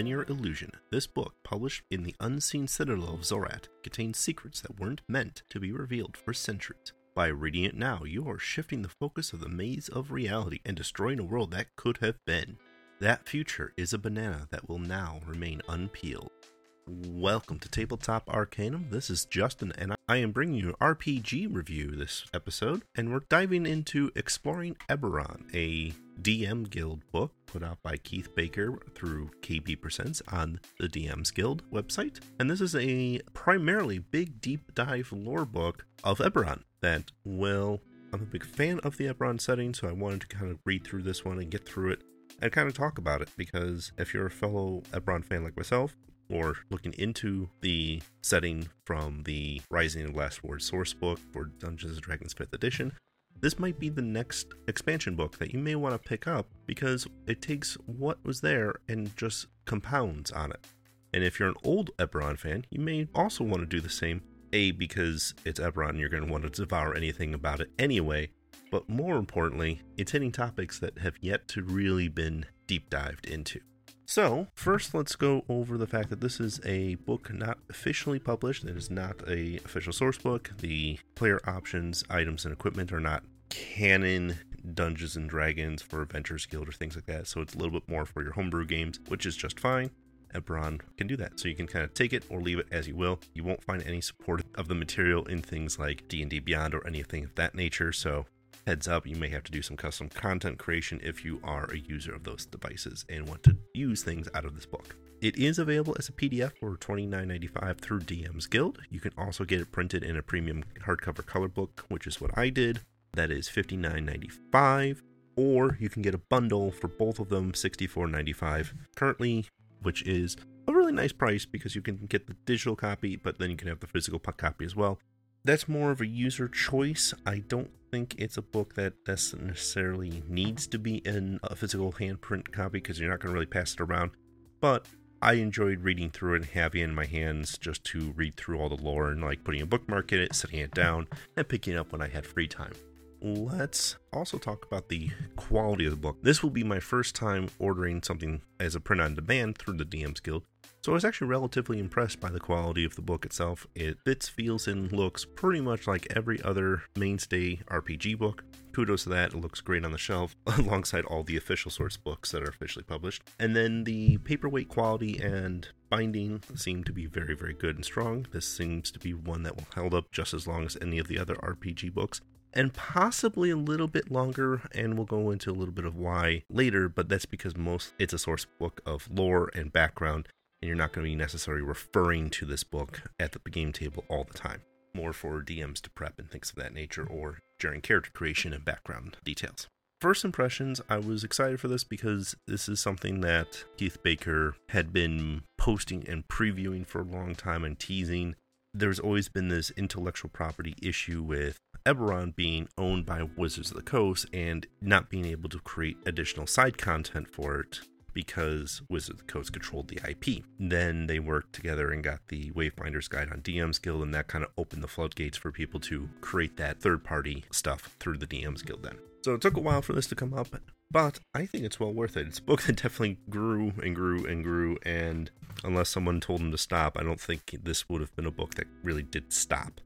Linear illusion. This book, published in the unseen citadel of Zorat, contains secrets that weren't meant to be revealed for centuries. By reading it now, you are shifting the focus of the maze of reality and destroying a world that could have been. That future is a banana that will now remain unpeeled. Welcome to Tabletop Arcanum. This is Justin, and I am bringing you an RPG review this episode, and we're diving into Exploring Eberron, a DM Guild book put out by Keith Baker through KB Presents on the DM's Guild website. And this is a primarily big deep dive lore book of Eberron that, well, I'm a big fan of the Eberron setting, so I wanted to kind of read through this one and get through it and kind of talk about it because if you're a fellow Eberron fan like myself, or looking into the setting from the Rising of Last War source book for Dungeons and Dragons 5th edition, this might be the next expansion book that you may want to pick up because it takes what was there and just compounds on it. And if you're an old Eberron fan, you may also want to do the same. A, because it's Eberron you're going to want to devour anything about it anyway. But more importantly, it's hitting topics that have yet to really been deep dived into. So, first, let's go over the fact that this is a book not officially published. It is not a official source book. The player options, items, and equipment are not canon Dungeons and Dragons for Adventures Guild or things like that. So it's a little bit more for your homebrew games, which is just fine. Eberron can do that. So you can kind of take it or leave it as you will. You won't find any support of the material in things like D&D Beyond or anything of that nature. So heads up, you may have to do some custom content creation if you are a user of those devices and want to use things out of this book. It is available as a PDF for $29.95 through DM's Guild. You can also get it printed in a premium hardcover color book, which is what I did. That is $59.95. Or you can get a bundle for both of them, $64.95 currently, which is a really nice price because you can get the digital copy, but then you can have the physical copy as well. That's more of a user choice. I don't think it's a book that necessarily needs to be in a physical handprint copy because you're not going to really pass it around. But I enjoyed reading through it and having it in my hands just to read through all the lore and like putting a bookmark in it, setting it down, and picking it up when I had free time let's also talk about the quality of the book. This will be my first time ordering something as a print on demand through the DM's Guild. So I was actually relatively impressed by the quality of the book itself. It fits, feels, and looks pretty much like every other mainstay RPG book. Kudos to that, it looks great on the shelf alongside all the official source books that are officially published. And then the paperweight quality and binding seem to be very, very good and strong. This seems to be one that will hold up just as long as any of the other RPG books and possibly a little bit longer and we'll go into a little bit of why later but that's because most it's a source book of lore and background and you're not going to be necessarily referring to this book at the game table all the time. More for dms to prep and things of that nature or during character creation and background details. First impressions i was excited for this because this is something that keith baker had been posting and previewing for a long time and teasing. There's always been this intellectual property issue with Eberron being owned by Wizards of the Coast and not being able to create additional side content for it because Wizards of the Coast controlled the IP. Then they worked together and got the Wayfinder's Guide on DM's Guild, and that kind of opened the floodgates for people to create that third party stuff through the DM's Guild then. So it took a while for this to come up, but I think it's well worth it. It's a book that definitely grew and grew and grew, and unless someone told him to stop, I don't think this would have been a book that really did stop.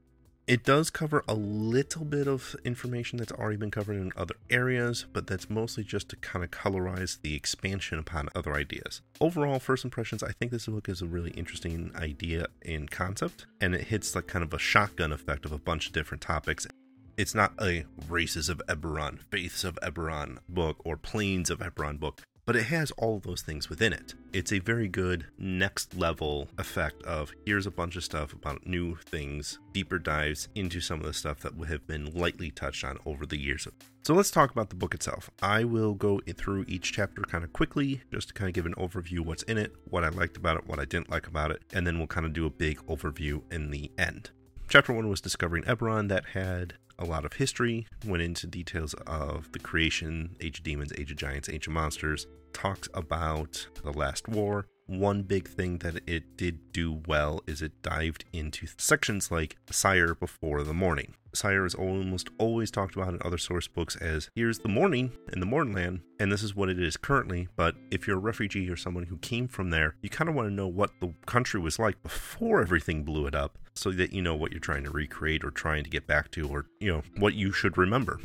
It does cover a little bit of information that's already been covered in other areas, but that's mostly just to kind of colorize the expansion upon other ideas. Overall, first impressions, I think this book is a really interesting idea in concept, and it hits like kind of a shotgun effect of a bunch of different topics. It's not a Races of Eberron, Faiths of Eberron book or Planes of Eberron book but it has all those things within it. It's a very good next level effect of here's a bunch of stuff about new things, deeper dives into some of the stuff that have been lightly touched on over the years. So let's talk about the book itself. I will go through each chapter kind of quickly just to kind of give an overview what's in it, what I liked about it, what I didn't like about it, and then we'll kind of do a big overview in the end. Chapter 1 was discovering Eberron, that had a lot of history, went into details of the creation, Age of Demons, Age of Giants, Age of Monsters, talks about the last war. One big thing that it did do well is it dived into sections like Cyre before the Mourning. Cyre is almost always talked about in other source books as here's the Mourning in the Mournland, and this is what it is currently. But if you're a refugee or someone who came from there, you kind of want to know what the country was like before everything blew it up so that you know what you're trying to recreate or trying to get back to or, you know, what you should remember.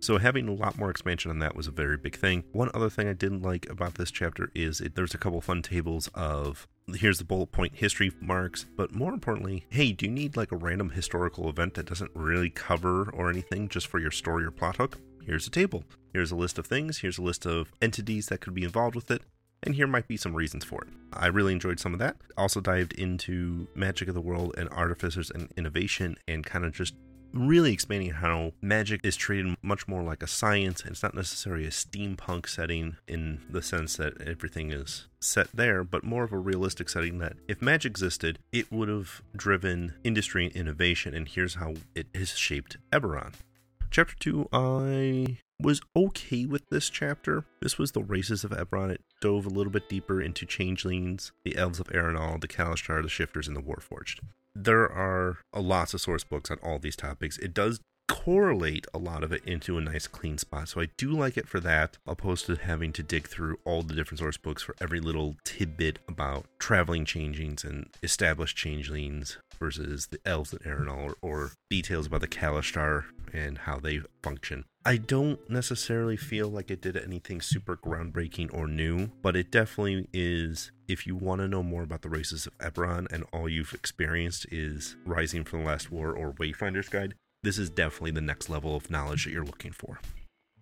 So having a lot more expansion on that was a very big thing. One other thing I didn't like about this chapter is it, there's a couple fun tables of here's the bullet point history marks, but more importantly, hey, do you need like a random historical event that doesn't really cover or anything just for your story or plot hook? Here's a table. Here's a list of things. Here's a list of entities that could be involved with it and here might be some reasons for it. I really enjoyed some of that. Also dived into Magic of the World and Artificers and Innovation and kind of just really explaining how magic is treated much more like a science. It's not necessarily a steampunk setting in the sense that everything is set there, but more of a realistic setting that if magic existed, it would have driven industry and innovation. And here's how it has shaped Eberron. Chapter 2, I was okay with this chapter. This was the races of Eberron. It dove a little bit deeper into changelings, the elves of Aerenal, the Kalashtar, the shifters, and the Warforged. There are lots of source books on all these topics. It does correlate a lot of it into a nice clean spot. So I do like it for that, opposed to having to dig through all the different source books for every little tidbit about traveling changelings and established changelings versus the elves and Aerenal or, or details about the Kalashtar and how they function. I don't necessarily feel like it did anything super groundbreaking or new, but it definitely is. If you want to know more about the races of Eberron and all you've experienced is Rising from the Last War or Wayfinder's Guide, this is definitely the next level of knowledge that you're looking for.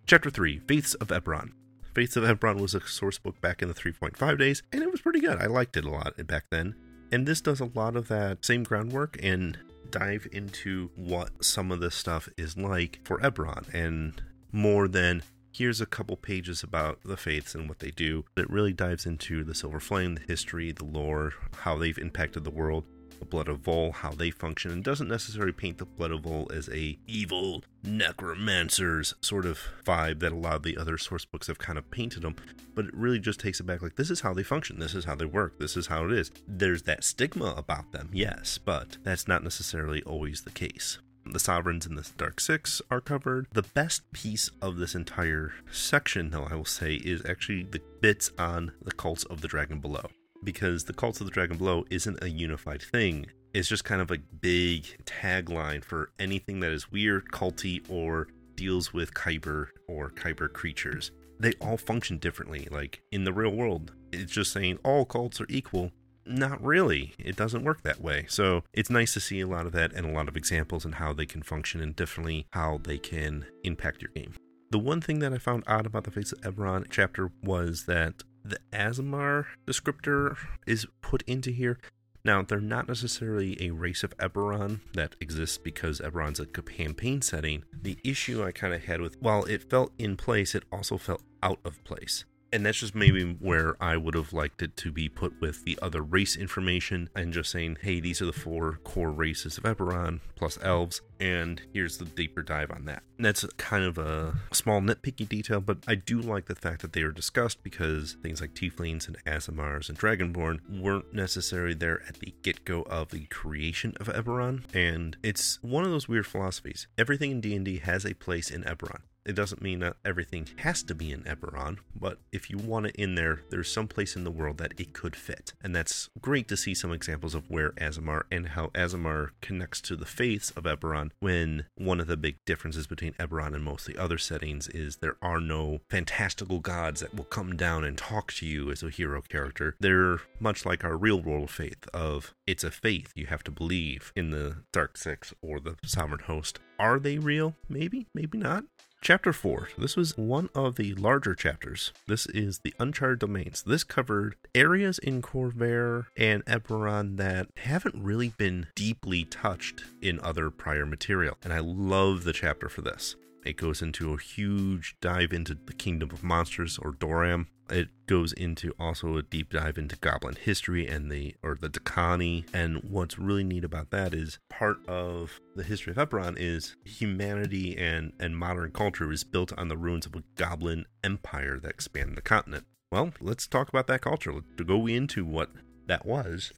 Chapter 3 Faiths of Eberron. Faiths of Eberron was a source book back in the 3.5 days, and it was pretty good. I liked it a lot back then. And this does a lot of that same groundwork and dive into what some of this stuff is like for Eberron and more than here's a couple pages about the faiths and what they do. It really dives into the Silver Flame, the history, the lore, how they've impacted the world, the Blood of Vol, how they function, and doesn't necessarily paint the Blood of Vol as a evil necromancers sort of vibe that a lot of the other source books have kind of painted them, but it really just takes it back like this is how they function, this is how they work, this is how it is. There's that stigma about them, yes, but that's not necessarily always the case. The Sovereigns and the Dark Six are covered. The best piece of this entire section, though, I will say, is actually the bits on the cults of the Dragon Below because the Cult of the Dragon Below isn't a unified thing. It's just kind of a big tagline for anything that is weird, culty, or deals with Khyber or Khyber creatures. They all function differently. Like in the real world, it's just saying all cults are equal. Not really. It doesn't work that way. So it's nice to see a lot of that and a lot of examples and how they can function and differently how they can impact your game. The one thing that I found odd about the Faiths of Eberron chapter was that the Aasimar descriptor is put into here. Now, they're not necessarily a race of Eberron that exists because Eberron's a campaign setting. The issue I kind of had with, while it felt in place, it also felt out of place and that's just maybe where I would have liked it to be put with the other race information and just saying, hey, these are the four core races of Eberron plus elves, and here's the deeper dive on that. And that's kind of a small nitpicky detail, but I do like the fact that they are discussed because things like Tieflings and Aasimars and Dragonborn weren't necessarily there at the get go of the creation of Eberron, and it's one of those weird philosophies. Everything in D&D has a place in Eberron. It doesn't mean that everything has to be in Eberron, but if you want it in there, there's some place in the world that it could fit. And that's great to see some examples of where Aasimar and how Aasimar connects to the faiths of Eberron when one of the big differences between Eberron and most of the other settings is there are no fantastical gods that will come down and talk to you as a hero character. They're much like our real world faith of it's a faith you have to believe in the Dark Six or the Sovereign Host. Are they real? Maybe, maybe not. Chapter 4. This was one of the larger chapters. This is the Uncharted Domains. This covered areas in Khorvaire and Eberron that haven't really been deeply touched in other prior material. And I love the chapter for this. It goes into a huge dive into the Kingdom of Monsters or Droaam. It goes into also a deep dive into Goblin history and the or the Dhakaani. And what's really neat about that is part of the history of Eberron is humanity and and modern culture is built on the ruins of a Goblin empire that expanded the continent. Well, let's talk about that culture. To go into what that was.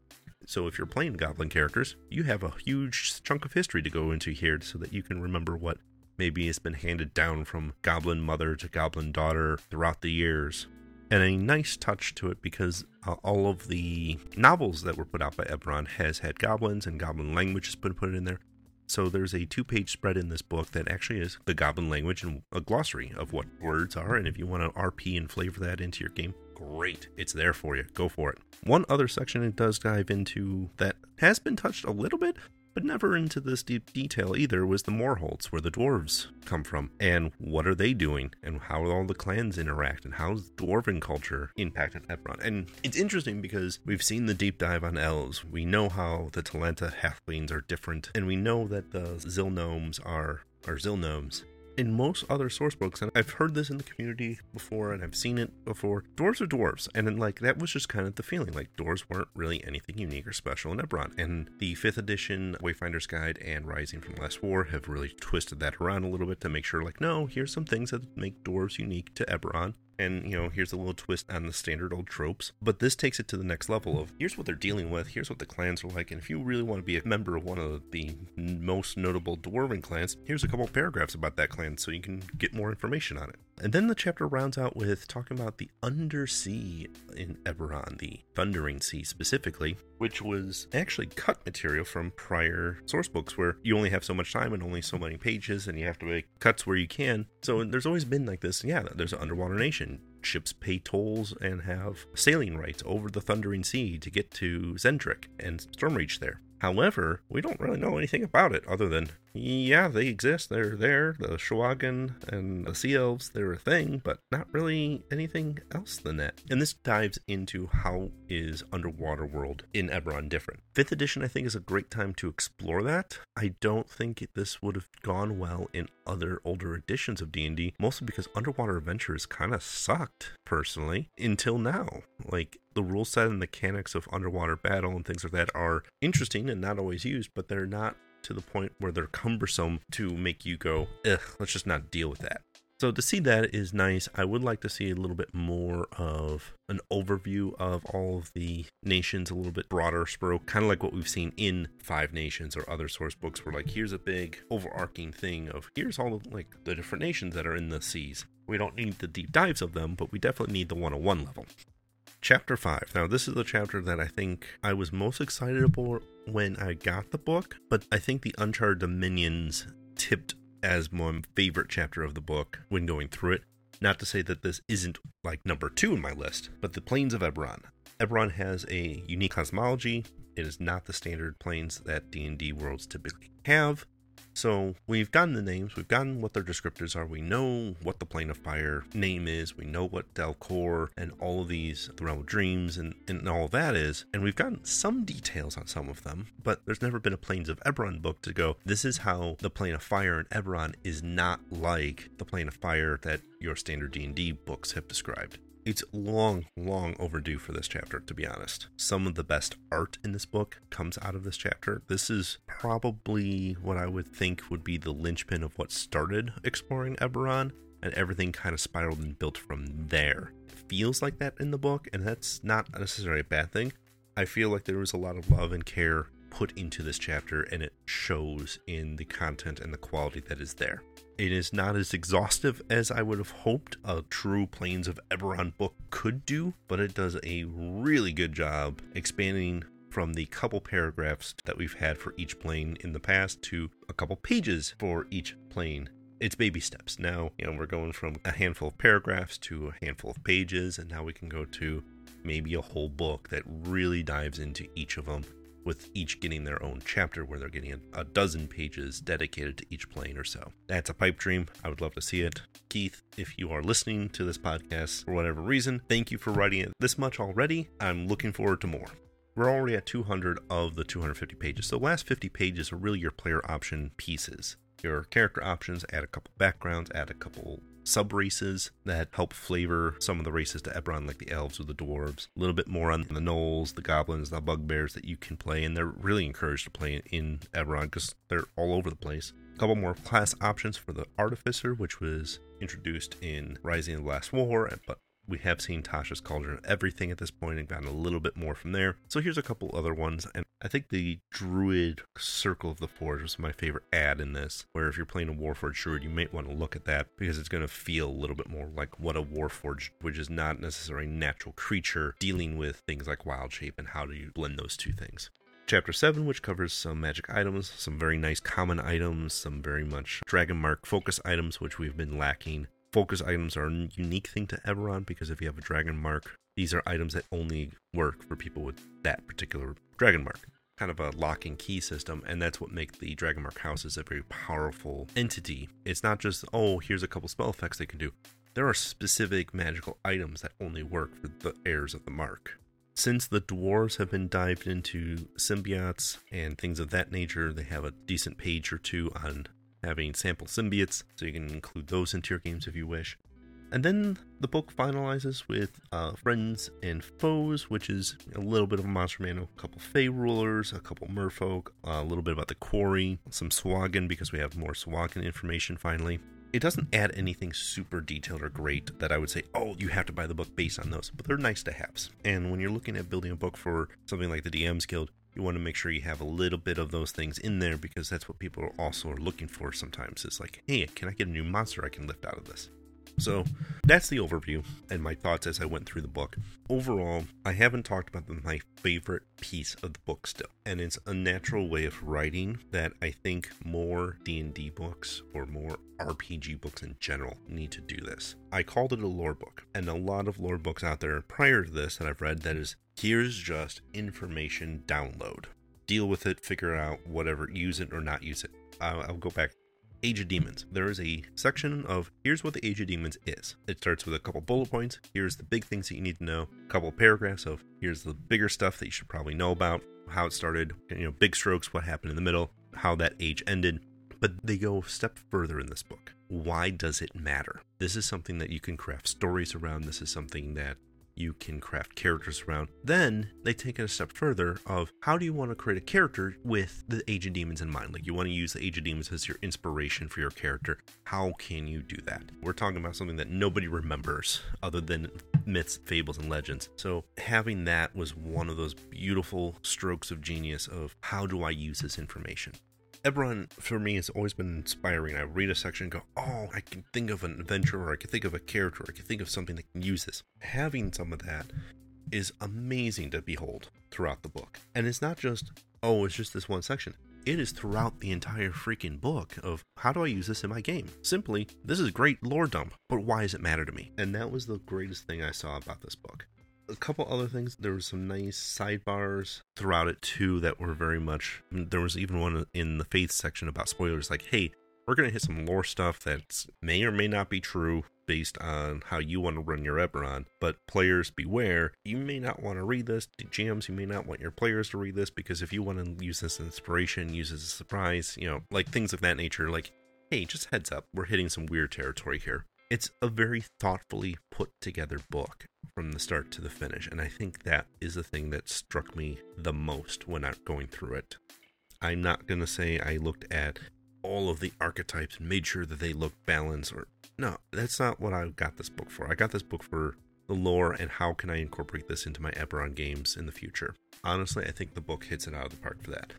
So if you're playing Goblin characters, you have a huge chunk of history to go into here so that you can remember what maybe it's been handed down from Goblin mother to Goblin daughter throughout the years. And a nice touch to it because uh, all of the novels that were put out by Eberron has had goblins and goblin language has been put in there. So there's a two page spread in this book that actually is the goblin language and a glossary of what words are. And if you want to RP and flavor that into your game, great. It's there for you. Go for it. One other section it does dive into that has been touched a little bit, but never into this deep detail either was the Mror Holds, where the dwarves come from, and what are they doing, and how all the clans interact, and how's dwarven culture impacted Eberron. And it's interesting because we've seen the deep dive on elves. We know how the Talenta halflings are different, and we know that the Zilgnomes are are Zilgnomes in most other source books, and I've heard this in the community before and I've seen it before, dwarves are dwarves. And then, like, that was just kind of the feeling. Like, dwarves weren't really anything unique or special in Eberron. And the 5th edition Wayfinder's Guide and Rising from Last War have really twisted that around a little bit to make sure, like, no, here's some things that make dwarves unique to Eberron and you know here's a little twist on the standard old tropes but this takes it to the next level of here's what they're dealing with here's what the clans are like and if you really want to be a member of one of the most notable dwarven clans here's a couple paragraphs about that clan so you can get more information on it and then the chapter rounds out with talking about the undersea in Eberron, the Thundering Sea specifically, which was actually cut material from prior source books where you only have so much time and only so many pages and you have to make cuts where you can. So there's always been like this. Yeah, there's an underwater nation. Ships pay tolls and have sailing rights over the Thundering Sea to get to Xen'drik and Stormreach there. However, we don't really know anything about it other than, yeah, they exist. They're there. The Sahuagin and the Sea Elves, they're a thing, but not really anything else than that. And this dives into how is Underwater World in Eberron different. Fifth edition, I think, is a great time to explore that. I don't think this would have gone well in other older editions of D&D, mostly because Underwater Adventures kind of sucked, personally, until now. Like, the rule set and mechanics of underwater battle and things like that are interesting and not always used, but they're not to the point where they're cumbersome to make you go, ugh, let's just not deal with that. So to see that is nice. I would like to see a little bit more of an overview of all of the nations, a little bit broader stroke, kind of like what we've seen in Five Nations or other source books, where like here's a big overarching thing of here's all of, like the different nations that are in the seas. We don't need the deep dives of them, but we definitely need the 101 level. Chapter 5. Now, this is the chapter that I think I was most excited about when I got the book, but I think the Uncharted Domains tipped as my favorite chapter of the book when going through it. Not to say that this isn't like number two in my list, but the Planes of Eberron. Eberron has a unique cosmology. It is not the standard planes that D&D worlds typically have. So we've gotten the names, we've gotten what their descriptors are, we know what the plane of fire name is, we know what Dal-Quor and all of these, the realm of dreams and, and all that is, and we've gotten some details on some of them, but there's never been a Planes of Eberron book to go, this is how the plane of fire in Eberron is not like the plane of fire that your standard D&D books have described. It's long, long overdue for this chapter, to be honest. Some of the best art in this book comes out of this chapter. This is probably what I would think would be the linchpin of what started exploring Eberron, and everything kind of spiraled and built from there. Feels like that in the book, and that's not necessarily a bad thing. I feel like there was a lot of love and care put into this chapter, and it shows in the content and the quality that is there. It is not as exhaustive as I would have hoped a true Planes of Eberron book could do, but it does a really good job expanding from the couple paragraphs that we've had for each plane in the past to a couple pages for each plane. It's baby steps. Now, you know, we're going from a handful of paragraphs to a handful of pages, and now we can go to maybe a whole book that really dives into each of them with each getting their own chapter where they're getting a, dozen pages dedicated to each plane or so. That's a pipe dream. I would love to see it. Keith, if you are listening to this podcast for whatever reason, thank you for writing it this much already. I'm looking forward to more. We're already at 200 of the 250 pages. So the last 50 pages are really your player option pieces. your character options, add a couple backgrounds, add a couple sub races that help flavor some of the races to Eberron, like the elves or the dwarves. A little bit more on the gnolls, the goblins, the bugbears that you can play, and they're really encouraged to play in Eberron because they're all over the place. A couple more class options for the artificer, which was introduced in Rising of the Last War, but we have seen Tasha's Cauldron of Everything at this point and gotten a little bit more from there. So here's a couple other ones. And I think the Druid Circle of the Forge was my favorite ad in this, where if you're playing a Warforged Druid, you might want to look at that because it's going to feel a little bit more like what a Warforged, which is not necessarily a natural creature, dealing with things like wild shape and how do you blend those two things. Chapter 7, which covers some magic items, some very nice common items, some very much Dragon Mark focus items, which we've been lacking focus items are a unique thing to Eberron because if you have a dragon mark, these are items that only work for people with that particular dragon mark. Kind of a lock and key system, and that's what makes the Dragon Mark houses a very powerful entity. It's not just, oh, here's a couple spell effects they can do. There are specific magical items that only work for the heirs of the mark. Since the dwarves have been dived into symbiotes and things of that nature, they have a decent page or two on having sample symbiotes, so you can include those into your games if you wish. And then the book finalizes with uh, Friends and Foes, which is a little bit of a monster manual, a couple Fey rulers, a couple merfolk, uh, a little bit about the Quori, some Sahuagin because we have more Sahuagin information finally. It doesn't add anything super detailed or great that I would say, oh, you have to buy the book based on those, but they're nice to haves. And when you're looking at building a book for something like the DM's Guild, you want to make sure you have a little bit of those things in there because that's what people are also are looking for sometimes. It's like, hey, can I get a new monster I can lift out of this? So that's the overview and my thoughts as I went through the book. Overall, I haven't talked about my favorite piece of the book still, and it's a natural way of writing that I think more D&D books or more RPG books in general need to do this. I called it a lore book, and a lot of lore books out there prior to this that I've read that is here's just information download. Deal with it, figure out whatever, use it or not use it. I'll, I'll go back Age of Demons. There is a section of here's what the Age of Demons is. It starts with a couple bullet points. Here's the big things that you need to know. A couple paragraphs of here's the bigger stuff that you should probably know about, how it started, you know, big strokes, what happened in the middle, how that age ended. But they go a step further in this book. Why does it matter? This is something that you can craft stories around. This is something that you can craft characters around. Then they take it a step further of how do you want to create a character with the Age of Demons in mind? Like you want to use the Age of Demons as your inspiration for your character. How can you do that? We're talking about something that nobody remembers other than myths, fables, and legends. So having that was one of those beautiful strokes of genius of how do I use this information? Eberron for me has always been inspiring. I read a section and go, oh, I can think of an adventure, or I can think of a character, or I can think of something that can use this. Having some of that is amazing to behold throughout the book. And it's not just, oh, it's just this one section. It is throughout the entire freaking book of how do I use this in my game? Simply, this is great lore dump, but why does it matter to me? And that was the greatest thing I saw about this book a couple other things. There were some nice sidebars throughout it too that were very much. There was even one in the faith section about spoilers, like, "Hey, we're gonna hit some lore stuff that may or may not be true based on how you want to run your Eberron. But players beware, you may not want to read this. GMs, you may not want your players to read this because if you want to use this inspiration, use as a surprise, you know, like things of that nature, like, hey, just heads up, we're hitting some weird territory here. It's a very thoughtfully put together book from the start to the finish. And I think that is the thing that struck me the most when I'm going through it. I'm not going to say I looked at all of the archetypes and made sure that they looked balanced or no, that's not what I got this book for. I got this book for the lore and how can I incorporate this into my Eberron games in the future. Honestly, I think the book hits it out of the park for that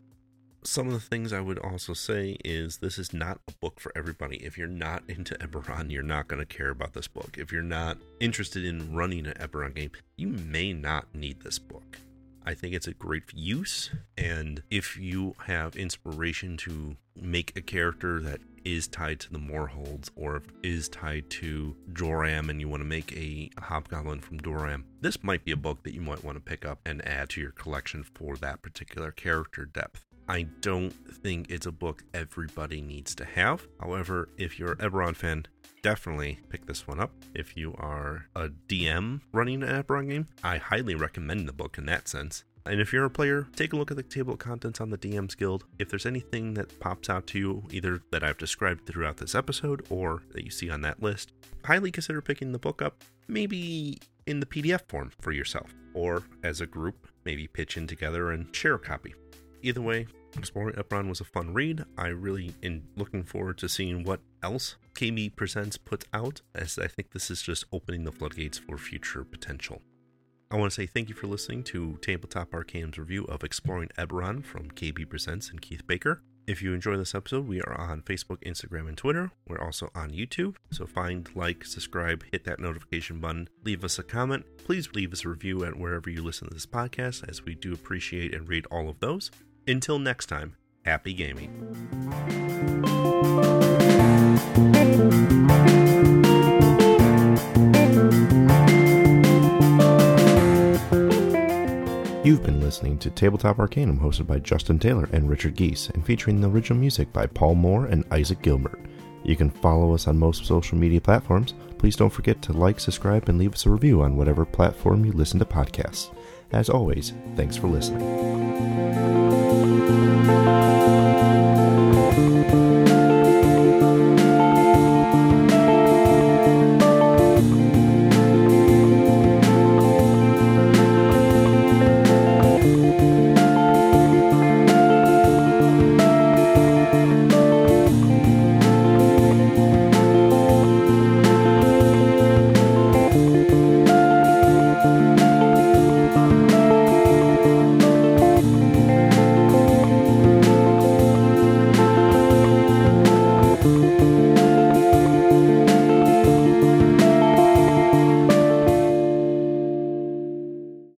some of the things I would also say is this is not a book for everybody. If you're not into Eberron, you're not going to care about this book. If you're not interested in running an Eberron game, you may not need this book. I think it's a great use, and if you have inspiration to make a character that is tied to the Mror Holds or is tied to Droaam and you want to make a hobgoblin from Droaam, this might be a book that you might want to pick up and add to your collection for that particular character depth. I don't think it's a book everybody needs to have. However, if you're an Eberron fan, definitely pick this one up. If you are a DM running an Eberron game, I highly recommend the book in that sense. And if you're a player, take a look at the table of contents on the DM's Guild. If there's anything that pops out to you, either that I've described throughout this episode or that you see on that list, highly consider picking the book up, maybe in the PDF form for yourself, or as a group, maybe pitch in together and share a copy. Either way, Exploring Eberron was a fun read. I really am looking forward to seeing what else KB Presents puts out, as I think this is just opening the floodgates for future potential. I want to say thank you for listening to Tabletop Arcanum's review of Exploring Eberron from KB Presents and Keith Baker. If you enjoy this episode, we are on Facebook, Instagram, and Twitter. We're also on YouTube. So find, like, subscribe, hit that notification button, leave us a comment. Please leave us a review at wherever you listen to this podcast, as we do appreciate and read all of those. Until next time, happy gaming. You've been listening to Tabletop Arcanum, hosted by Justin Taylor and Richard Geese, and featuring the original music by Paul Moore and Isaac Gilbert. You can follow us on most social media platforms. Please don't forget to like, subscribe, and leave us a review on whatever platform you listen to podcasts. As always, thanks for listening.